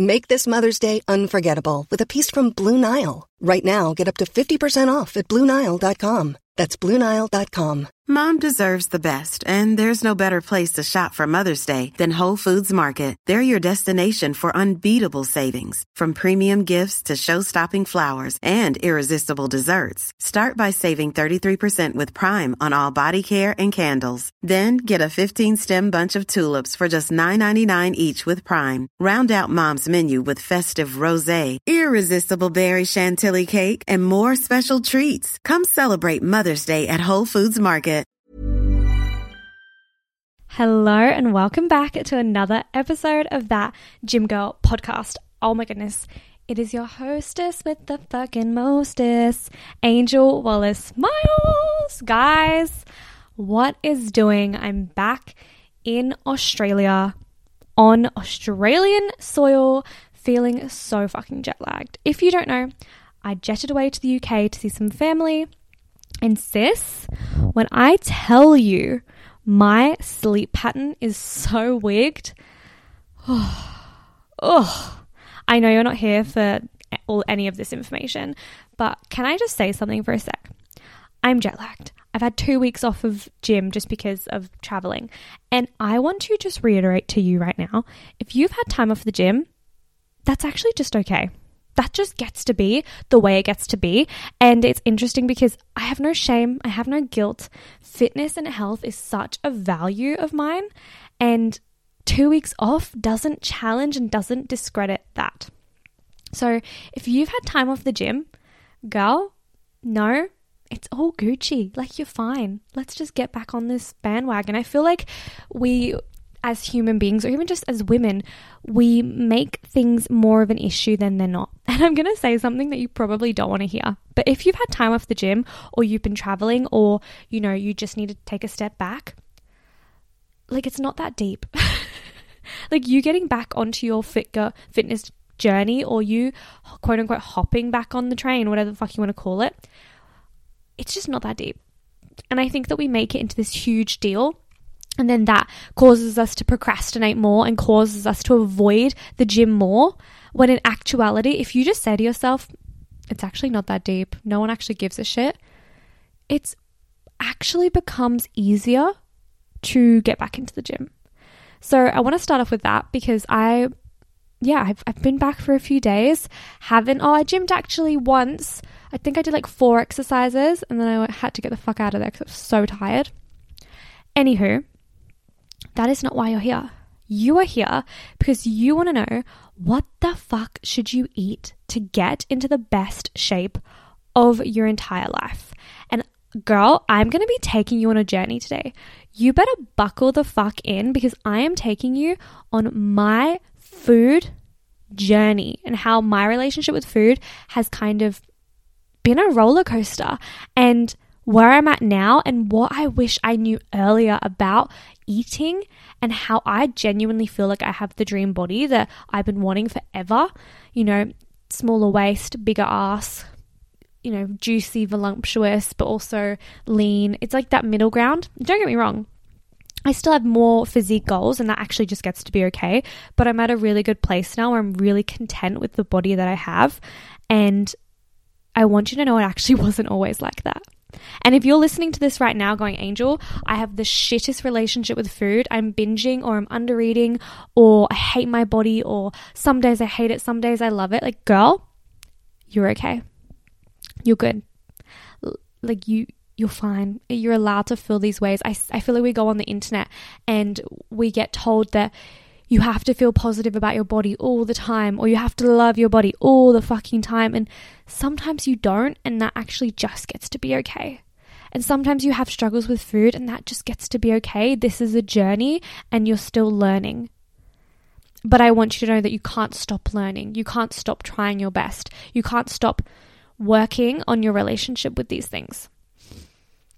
Make this Mother's Day unforgettable with a piece from Blue Nile. Right now, get up to 50% off at BlueNile.com. That's BlueNile.com. Mom deserves the best, and there's no better place to shop for Mother's Day than Whole Foods Market. They're your destination for unbeatable savings, from premium gifts to show-stopping flowers and irresistible desserts. Start by saving 33% with Prime on all body care and candles. Then get a 15-stem bunch of tulips for just $9.99 each with Prime. Round out Mom's menu with festive rosé, irresistible berry chantilly cake, and more special treats. Come celebrate Mother's Day at Whole Foods Market. Hello, and welcome back to another episode of that Gym Girl podcast. Oh my goodness. It is your hostess with the fucking mostest, Angel Wallace Miles. Guys, what is doing? I'm back in Australia on Australian soil, feeling so fucking jet lagged. If you don't know, I jetted away to the UK to see some family. And sis, when I tell you my sleep pattern is so wigged, oh, oh, I know you're not here for all, any of this information, but can I just say something for a sec? I'm jet lagged. I've had two weeks off of gym just because of traveling. And I want to just reiterate to you right now if you've had time off the gym, that's actually just okay. That just gets to be the way it gets to be. And it's interesting because I have no shame, I have no guilt. Fitness and health is such a value of mine. And two weeks off doesn't challenge and doesn't discredit that. So if you've had time off the gym, girl, no, it's all Gucci. Like, you're fine. Let's just get back on this bandwagon. I feel like we, as human beings, or even just as women, we make things more of an issue than they're not. And I'm going to say something that you probably don't want to hear. But if you've had time off the gym, or you've been traveling, or, you know, you just need to take a step back, like, it's not that deep. like, you getting back onto your fit fitness journey, or you quote unquote hopping back on the train, whatever the fuck you want to call it it's just not that deep. And I think that we make it into this huge deal. And then that causes us to procrastinate more and causes us to avoid the gym more. When in actuality, if you just say to yourself, it's actually not that deep, no one actually gives a shit, it's actually becomes easier to get back into the gym. So I want to start off with that because I, yeah, I've, I've been back for a few days. Haven't, oh, I gymmed actually once I think I did like four exercises and then I had to get the fuck out of there because I was so tired. Anywho, that is not why you're here. You are here because you want to know what the fuck should you eat to get into the best shape of your entire life. And girl, I'm going to be taking you on a journey today. You better buckle the fuck in because I am taking you on my food journey and how my relationship with food has kind of been a roller coaster. And where I'm at now and what I wish I knew earlier about eating and how I genuinely feel like I have the dream body that I've been wanting forever. You know, smaller waist, bigger ass, you know, juicy, voluptuous, but also lean. It's like that middle ground. Don't get me wrong. I still have more physique goals, and that actually just gets to be okay. But I'm at a really good place now where I'm really content with the body that I have. And I want you to know it actually wasn't always like that. And if you're listening to this right now going, Angel, I have the shittest relationship with food. I'm binging or I'm under eating or I hate my body or some days I hate it, some days I love it. Like, girl, you're okay. You're good. Like, you. You're fine. You're allowed to feel these ways. I, I feel like we go on the internet and we get told that you have to feel positive about your body all the time, or you have to love your body all the fucking time. And sometimes you don't, and that actually just gets to be okay. And sometimes you have struggles with food, and that just gets to be okay. This is a journey, and you're still learning. But I want you to know that you can't stop learning. You can't stop trying your best. You can't stop working on your relationship with these things.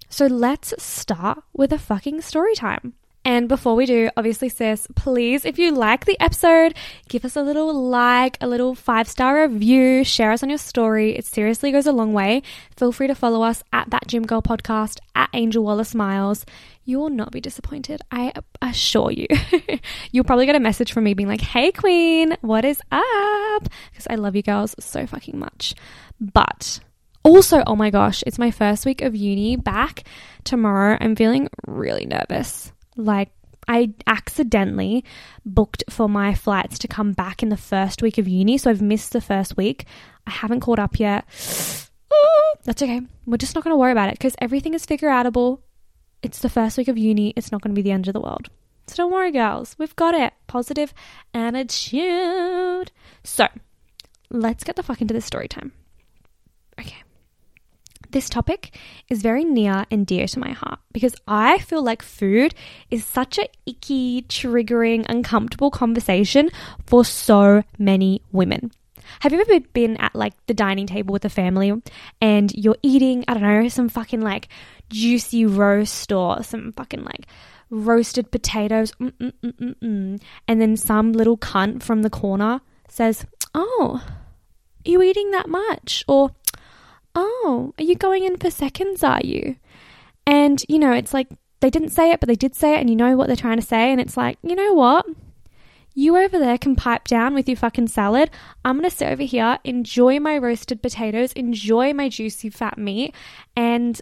So let's start with a fucking story time. And before we do, obviously, sis, please, if you like the episode, give us a little like, a little five star review, share us on your story. It seriously goes a long way. Feel free to follow us at that Gym Girl podcast at Angel Wallace Miles. You will not be disappointed. I assure you. You'll probably get a message from me being like, hey, Queen, what is up? Because I love you girls so fucking much. But also, oh my gosh, it's my first week of uni back tomorrow. I'm feeling really nervous. Like, I accidentally booked for my flights to come back in the first week of uni, so I've missed the first week. I haven't caught up yet. Oh, that's okay. We're just not going to worry about it because everything is figure outable. It's the first week of uni. It's not going to be the end of the world. So don't worry, girls. We've got it. Positive attitude. So let's get the fuck into this story time. This topic is very near and dear to my heart because I feel like food is such a icky, triggering, uncomfortable conversation for so many women. Have you ever been at like the dining table with a family and you're eating, I don't know, some fucking like juicy roast or some fucking like roasted potatoes, mm, mm, mm, and then some little cunt from the corner says, Oh, you eating that much? Or Oh, are you going in for seconds, are you? And, you know, it's like they didn't say it, but they did say it, and you know what they're trying to say. And it's like, you know what? You over there can pipe down with your fucking salad. I'm to sit over here, enjoy my roasted potatoes, enjoy my juicy fat meat, and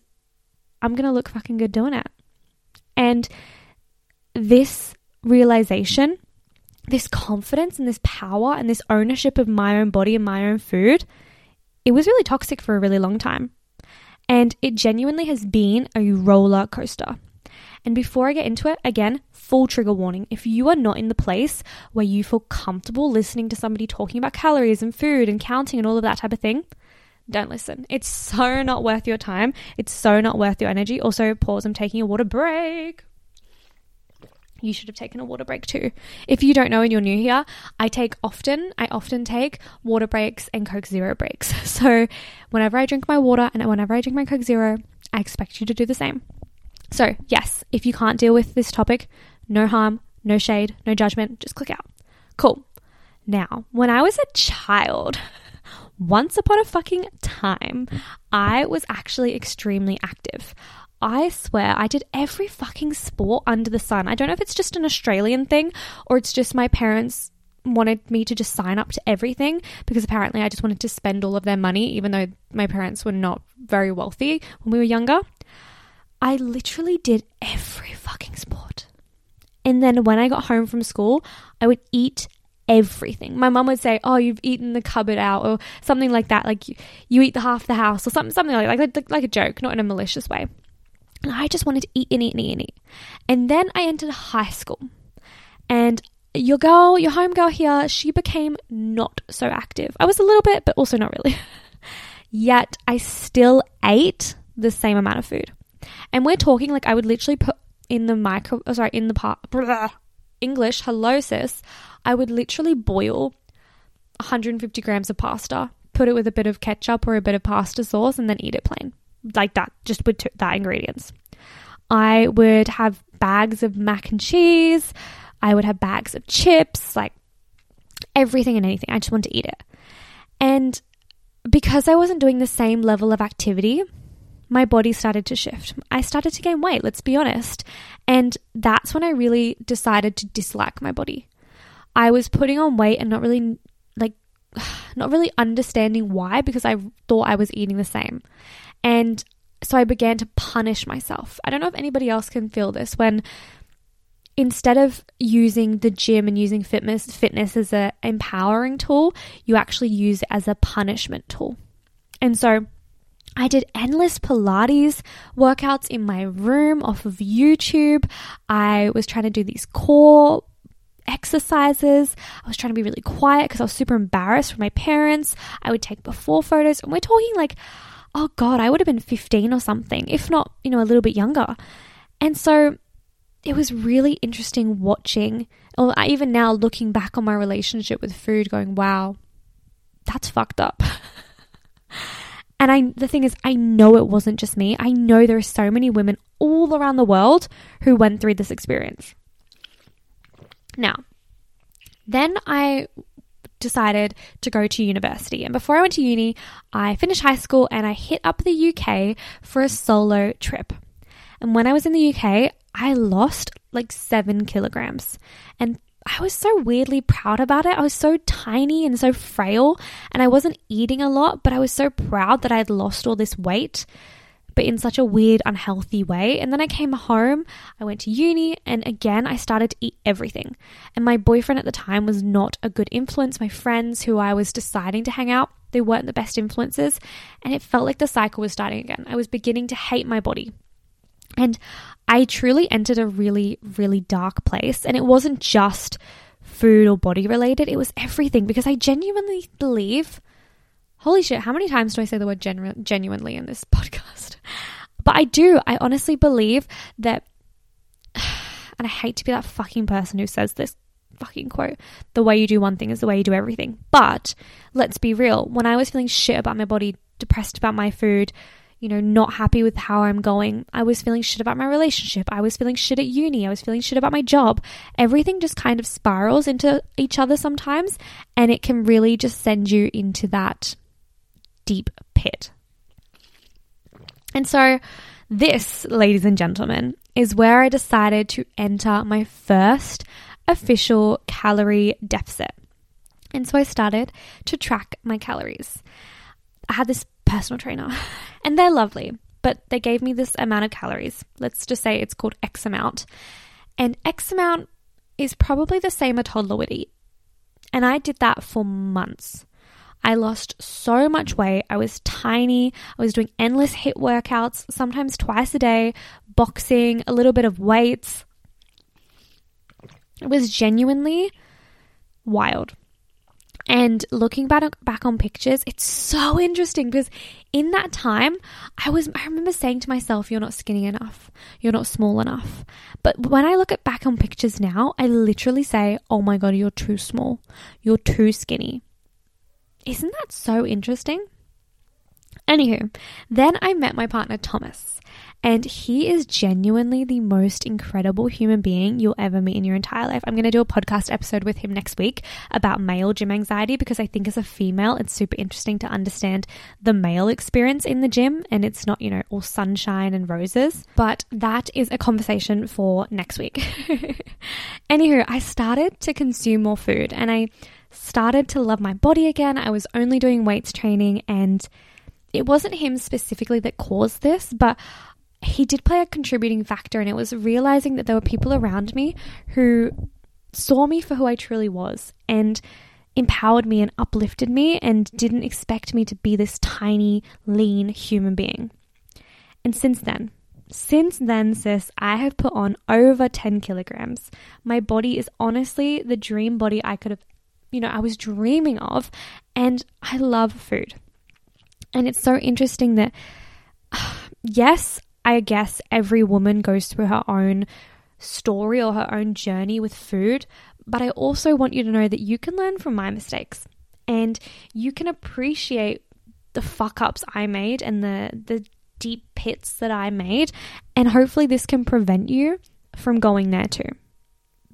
I'm to look fucking good doing it. And this realization, this confidence, and this power, and this ownership of my own body and my own food it was really toxic for a really long time. And it genuinely has been a roller coaster. And before I get into it, again, full trigger warning. If you are not in the place where you feel comfortable listening to somebody talking about calories and food and counting and all of that type of thing, don't listen. It's so not worth your time. It's so not worth your energy. Also, pause, I'm taking a water break you should have taken a water break too. If you don't know and you're new here, I take often, I often take water breaks and Coke Zero breaks. So whenever I drink my water and whenever I drink my Coke Zero, I expect you to do the same. So, yes, if you can't deal with this topic, no harm, no shade, no judgment, just click out. Cool. Now, when I was a child, once upon a fucking time, I was actually extremely active. I swear I did every fucking sport under the sun. I don't know if it's just an Australian thing or it's just my parents wanted me to just sign up to everything because apparently I just wanted to spend all of their money, even though my parents were not very wealthy when we were younger. I literally did every fucking sport. And then when I got home from school, I would eat everything. My mum would say, "Oh, you've eaten the cupboard out," or something like that. Like you, you eat the half the house, or something, something like like like a joke, not in a malicious way. And I just wanted to eat and eat and eat and eat. And then I entered high school. And your girl, your home girl here, she became not so active. I was a little bit, but also not really. Yet I still ate the same amount of food. And we're talking like I would literally put in the micro, oh, sorry, in the part, English, hello sis, I would literally boil 150 grams of pasta, put it with a bit of ketchup or a bit of pasta sauce, and then eat it plain. Like that, just with that ingredients. I would have bags of mac and cheese. I would have bags of chips, like everything and anything. I just wanted to eat it. And because I wasn't doing the same level of activity, my body started to shift. I started to gain weight, let's be honest. And that's when I really decided to dislike my body. I was putting on weight and not really like not really understanding why because I thought I was eating the same. And so I began to punish myself. I don't know if anybody else can feel this when instead of using the gym and using fitness fitness as an empowering tool, you actually use it as a punishment tool. And so I did endless Pilates workouts in my room off of YouTube. I was trying to do these core exercises. I was trying to be really quiet because I was super embarrassed for my parents. I would take before photos, and we're talking like, oh God, I would have been 15 or something, if not, you know, a little bit younger. And so it was really interesting watching, or even now looking back on my relationship with food, going, wow, that's fucked up. and I, the thing is, I know it wasn't just me. I know there are so many women all around the world who went through this experience. Now, then I decided to go to university. And before I went to uni, I finished high school and I hit up the UK for a solo trip. And when I was in the UK, I lost like seven kilograms. And I was so weirdly proud about it. I was so tiny and so frail, and I wasn't eating a lot, but I was so proud that I had lost all this weight, but in such a weird, unhealthy way. And then I came home, I went to uni, and again, I started to eat everything. And my boyfriend at the time was not a good influence. My friends who I was deciding to hang out, they weren't the best influences, and it felt like the cycle was starting again. I was beginning to hate my body. And I truly entered a really, really dark place. And it wasn't just food or body related, it was everything because I genuinely believe. Holy shit, how many times do I say the word genu- genuinely in this podcast? But I do. I honestly believe that, and I hate to be that fucking person who says this fucking quote the way you do one thing is the way you do everything. But let's be real. When I was feeling shit about my body, depressed about my food, you know, not happy with how I'm going. I was feeling shit about my relationship. I was feeling shit at uni. I was feeling shit about my job. Everything just kind of spirals into each other sometimes, and it can really just send you into that deep pit. And so, this, ladies and gentlemen, is where I decided to enter my first official calorie deficit. And so I started to track my calories. I had this personal trainer, and they're lovely, but they gave me this amount of calories. Let's just say it's called X amount. And X amount is probably the same a toddler would eat. And I did that for months. I lost so much weight. I was tiny. I was doing endless HIIT workouts, sometimes twice a day, boxing, a little bit of weights. It was genuinely wild. And looking back back on pictures, it's so interesting because in that time, I was I remember saying to myself, "You're not skinny enough. You're not small enough." But when I look at back on pictures now, I literally say, "Oh my god, you're too small. You're too skinny." Isn't that so interesting? Anywho, then I met my partner Thomas, and he is genuinely the most incredible human being you'll ever meet in your entire life. I'm going to do a podcast episode with him next week about male gym anxiety because I think as a female, it's super interesting to understand the male experience in the gym and it's not, you know, all sunshine and roses. But that is a conversation for next week. Anywho, I started to consume more food and I started to love my body again. I was only doing weights training and it wasn't him specifically that caused this, but he did play a contributing factor, and it was realizing that there were people around me who saw me for who I truly was and empowered me and uplifted me and didn't expect me to be this tiny, lean human being. And since then, since then, sis, I have put on over 10 kilograms. My body is honestly the dream body I could have, you know, I was dreaming of. And I love food. And it's so interesting that, yes, I guess every woman goes through her own story or her own journey with food. But I also want you to know that you can learn from my mistakes and you can appreciate the fuck ups I made and the, the deep pits that I made. And hopefully, this can prevent you from going there too.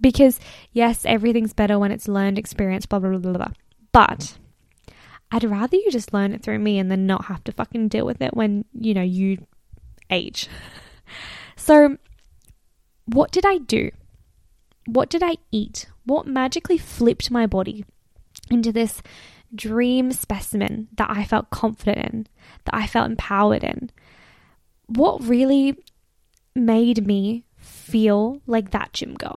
Because, yes, everything's better when it's learned experience, blah, blah, blah, blah, blah. But I'd rather you just learn it through me and then not have to fucking deal with it when, you know, you age. So, what did I do? What did I eat? What magically flipped my body into this dream specimen that I felt confident in, that I felt empowered in? What really made me feel like that gym girl?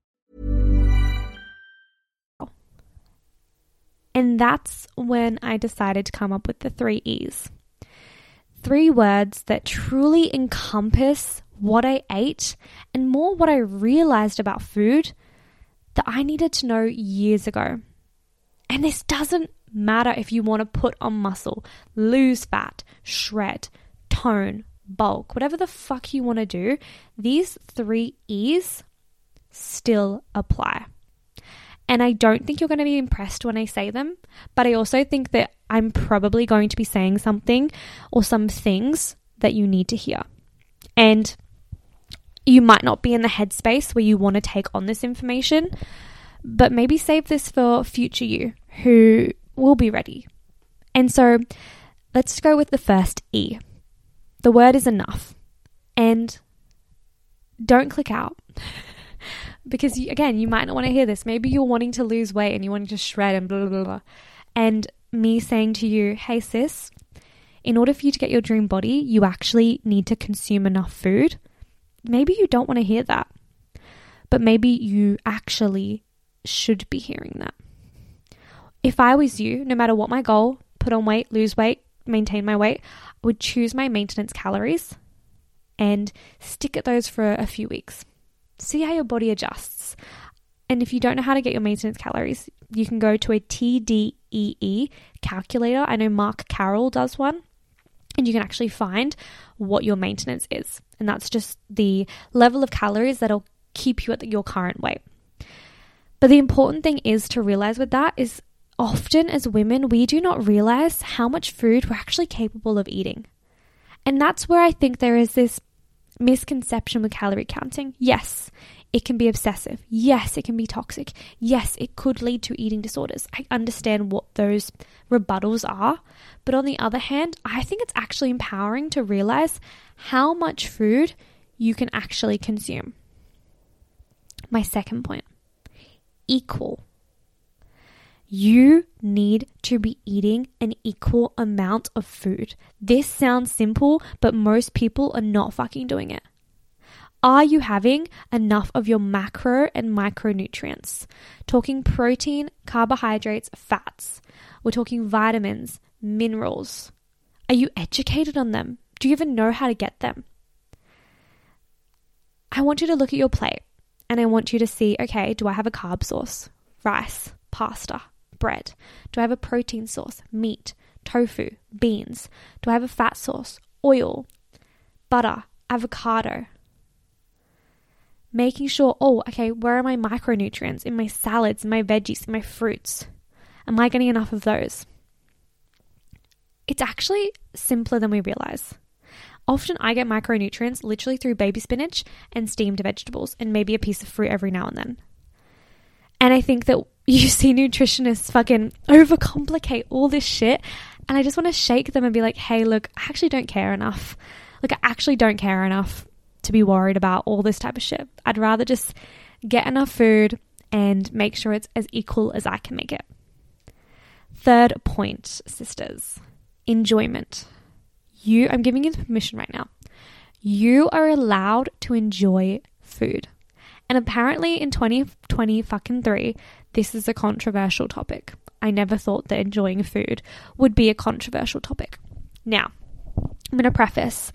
And that's when I decided to come up with the three E's. Three words that truly encompass what I ate and more what I realized about food that I needed to know years ago. And this doesn't matter if you want to put on muscle, lose fat, shred, tone, bulk, whatever the fuck you want to do, these three E's still apply. And I don't think you're going to be impressed when I say them, but I also think that I'm probably going to be saying something or some things that you need to hear. And you might not be in the headspace where you want to take on this information, but maybe save this for future you who will be ready. And so let's go with the first E. The word is enough. And don't click out. because you, again, you might not want to hear this. Maybe you're wanting to lose weight and you want to shred and blah, blah, blah, blah. And me saying to you, hey, sis, in order for you to get your dream body, you actually need to consume enough food. Maybe you don't want to hear that, but maybe you actually should be hearing that. If I was you, no matter what my goal, put on weight, lose weight, maintain my weight, I would choose my maintenance calories and stick at those for a few weeks. See how your body adjusts. And if you don't know how to get your maintenance calories, you can go to a TDEE calculator. I know Mark Carroll does one. And you can actually find what your maintenance is. And that's just the level of calories that'll keep you at your current weight. But the important thing is to realize with that is often as women, we do not realize how much food we're actually capable of eating. And that's where I think there is this misconception with calorie counting. Yes, it can be obsessive. Yes, it can be toxic. Yes, it could lead to eating disorders. I understand what those rebuttals are. But on the other hand, I think it's actually empowering to realize how much food you can actually consume. My second point equal. You need to be eating an equal amount of food. This sounds simple, but most people are not fucking doing it. Are you having enough of your macro and micronutrients? Talking protein, carbohydrates, fats. We're talking vitamins, minerals. Are you educated on them? Do you even know how to get them? I want you to look at your plate and I want you to see okay, do I have a carb source? Rice, pasta, bread? Do I have a protein source? Meat, tofu, beans? Do I have a fat source? oil, butter, avocado. Making sure, oh, okay, where are my micronutrients in my salads, in my veggies, in my fruits? Am I getting enough of those? It's actually simpler than we realize. Often I get micronutrients literally through baby spinach and steamed vegetables and maybe a piece of fruit every now and then. And I think that you see nutritionists fucking overcomplicate all this shit. And I just want to shake them and be like, hey, look, I actually don't care enough. Like, I actually don't care enough to be worried about all this type of shit. I'd rather just get enough food and make sure it's as equal as I can make it. Third point, sisters enjoyment. You, I'm giving you the permission right now. You are allowed to enjoy food. And apparently in 2020 fucking 3, this is a controversial topic. I never thought that enjoying food would be a controversial topic. Now, I'm going to preface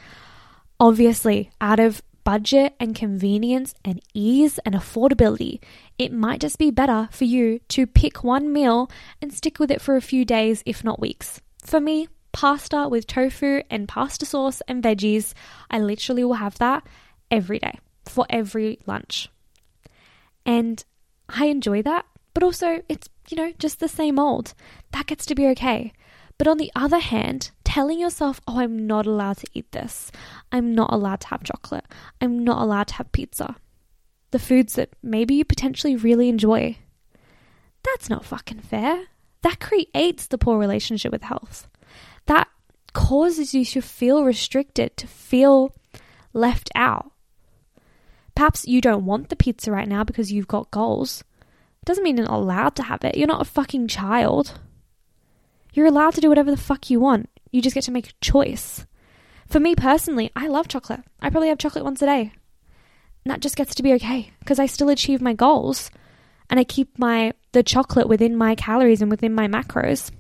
obviously, out of budget and convenience and ease and affordability, it might just be better for you to pick one meal and stick with it for a few days, if not weeks. For me, pasta with tofu and pasta sauce and veggies, I literally will have that every day for every lunch. And I enjoy that, but also it's, you know, just the same old. That gets to be okay. But on the other hand, telling yourself, oh, I'm not allowed to eat this. I'm not allowed to have chocolate. I'm not allowed to have pizza. The foods that maybe you potentially really enjoy. That's not fucking fair. That creates the poor relationship with health. That causes you to feel restricted, to feel left out. Perhaps you don't want the pizza right now because you've got goals. It doesn't mean you're not allowed to have it. You're not a fucking child. You're allowed to do whatever the fuck you want. You just get to make a choice. For me personally, I love chocolate. I probably have chocolate once a day. And that just gets to be okay because I still achieve my goals and I keep my the chocolate within my calories and within my macros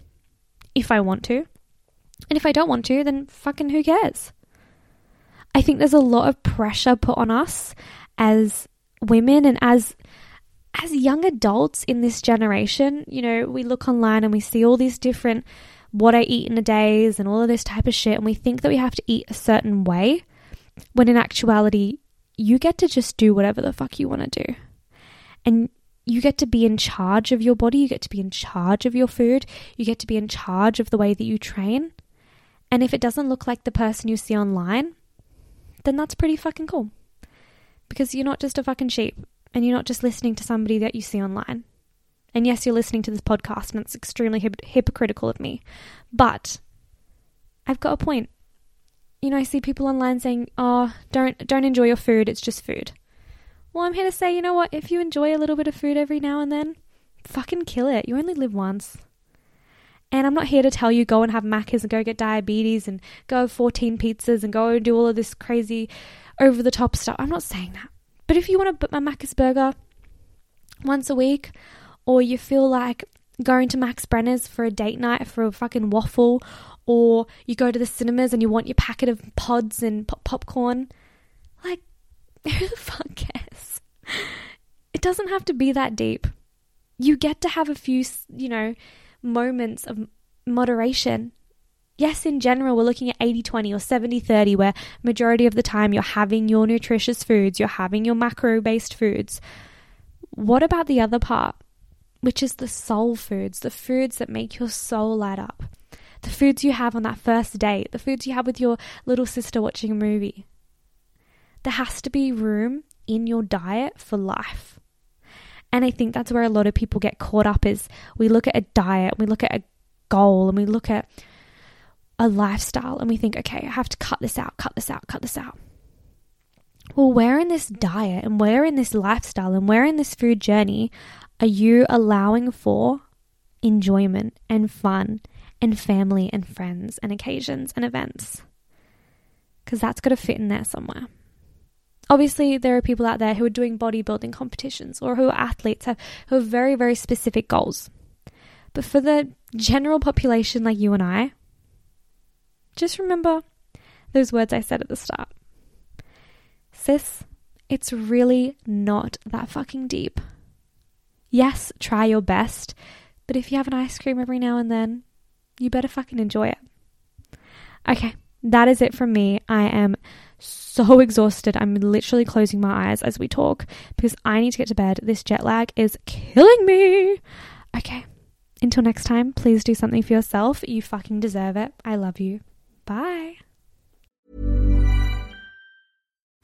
if I want to. And if I don't want to, then fucking who cares? I think there's a lot of pressure put on us as women and as as young adults in this generation, you know, we look online and we see all these different what I eat in a days and all of this type of shit, and we think that we have to eat a certain way, when in actuality, you get to just do whatever the fuck you want to do. And you get to be in charge of your body, you get to be in charge of your food, you get to be in charge of the way that you train. And if it doesn't look like the person you see online, then that's pretty fucking cool. Because you're not just a fucking sheep and you're not just listening to somebody that you see online. And yes, you're listening to this podcast, and it's extremely hip- hypocritical of me. But I've got a point. You know, I see people online saying, "Oh, don't don't enjoy your food. It's just food." Well, I'm here to say, you know what? If you enjoy a little bit of food every now and then, fucking kill it. You only live once. And I'm not here to tell you go and have Macca's and go get diabetes and go 14 pizzas and go and do all of this crazy over the top stuff. I'm not saying that. But if you want to put my Macca's burger once a week or you feel like going to Max Brenner's for a date night for a fucking waffle, or you go to the cinemas and you want your packet of pods and pop- popcorn, like, who the fuck cares? It doesn't have to be that deep. You get to have a few, you know, moments of moderation. Yes, in general, we're looking at 80 20 or 70 30, where majority of the time you're having your nutritious foods, you're having your macro based foods. What about the other part? which is the soul foods, the foods that make your soul light up, the foods you have on that first date, the foods you have with your little sister watching a movie. There has to be room in your diet for life. And I think that's where a lot of people get caught up is we look at a diet, we look at a goal, and we look at a lifestyle and we think, okay, I have to cut this out, cut this out, cut this out. Well, where in this diet and where in this lifestyle and where in this food journey are you allowing for enjoyment and fun and family and friends and occasions and events? Because that's got to fit in there somewhere. Obviously, there are people out there who are doing bodybuilding competitions or who are athletes have, who have very, very specific goals. But for the general population like you and I, just remember those words I said at the start. Sis, it's really not that fucking deep. Yes, try your best, but if you have an ice cream every now and then, you better fucking enjoy it. Okay, that is it from me. I am so exhausted. I'm literally closing my eyes as we talk because I need to get to bed. This jet lag is killing me. Okay. Until next time, please do something for yourself. You fucking deserve it. I love you. Bye.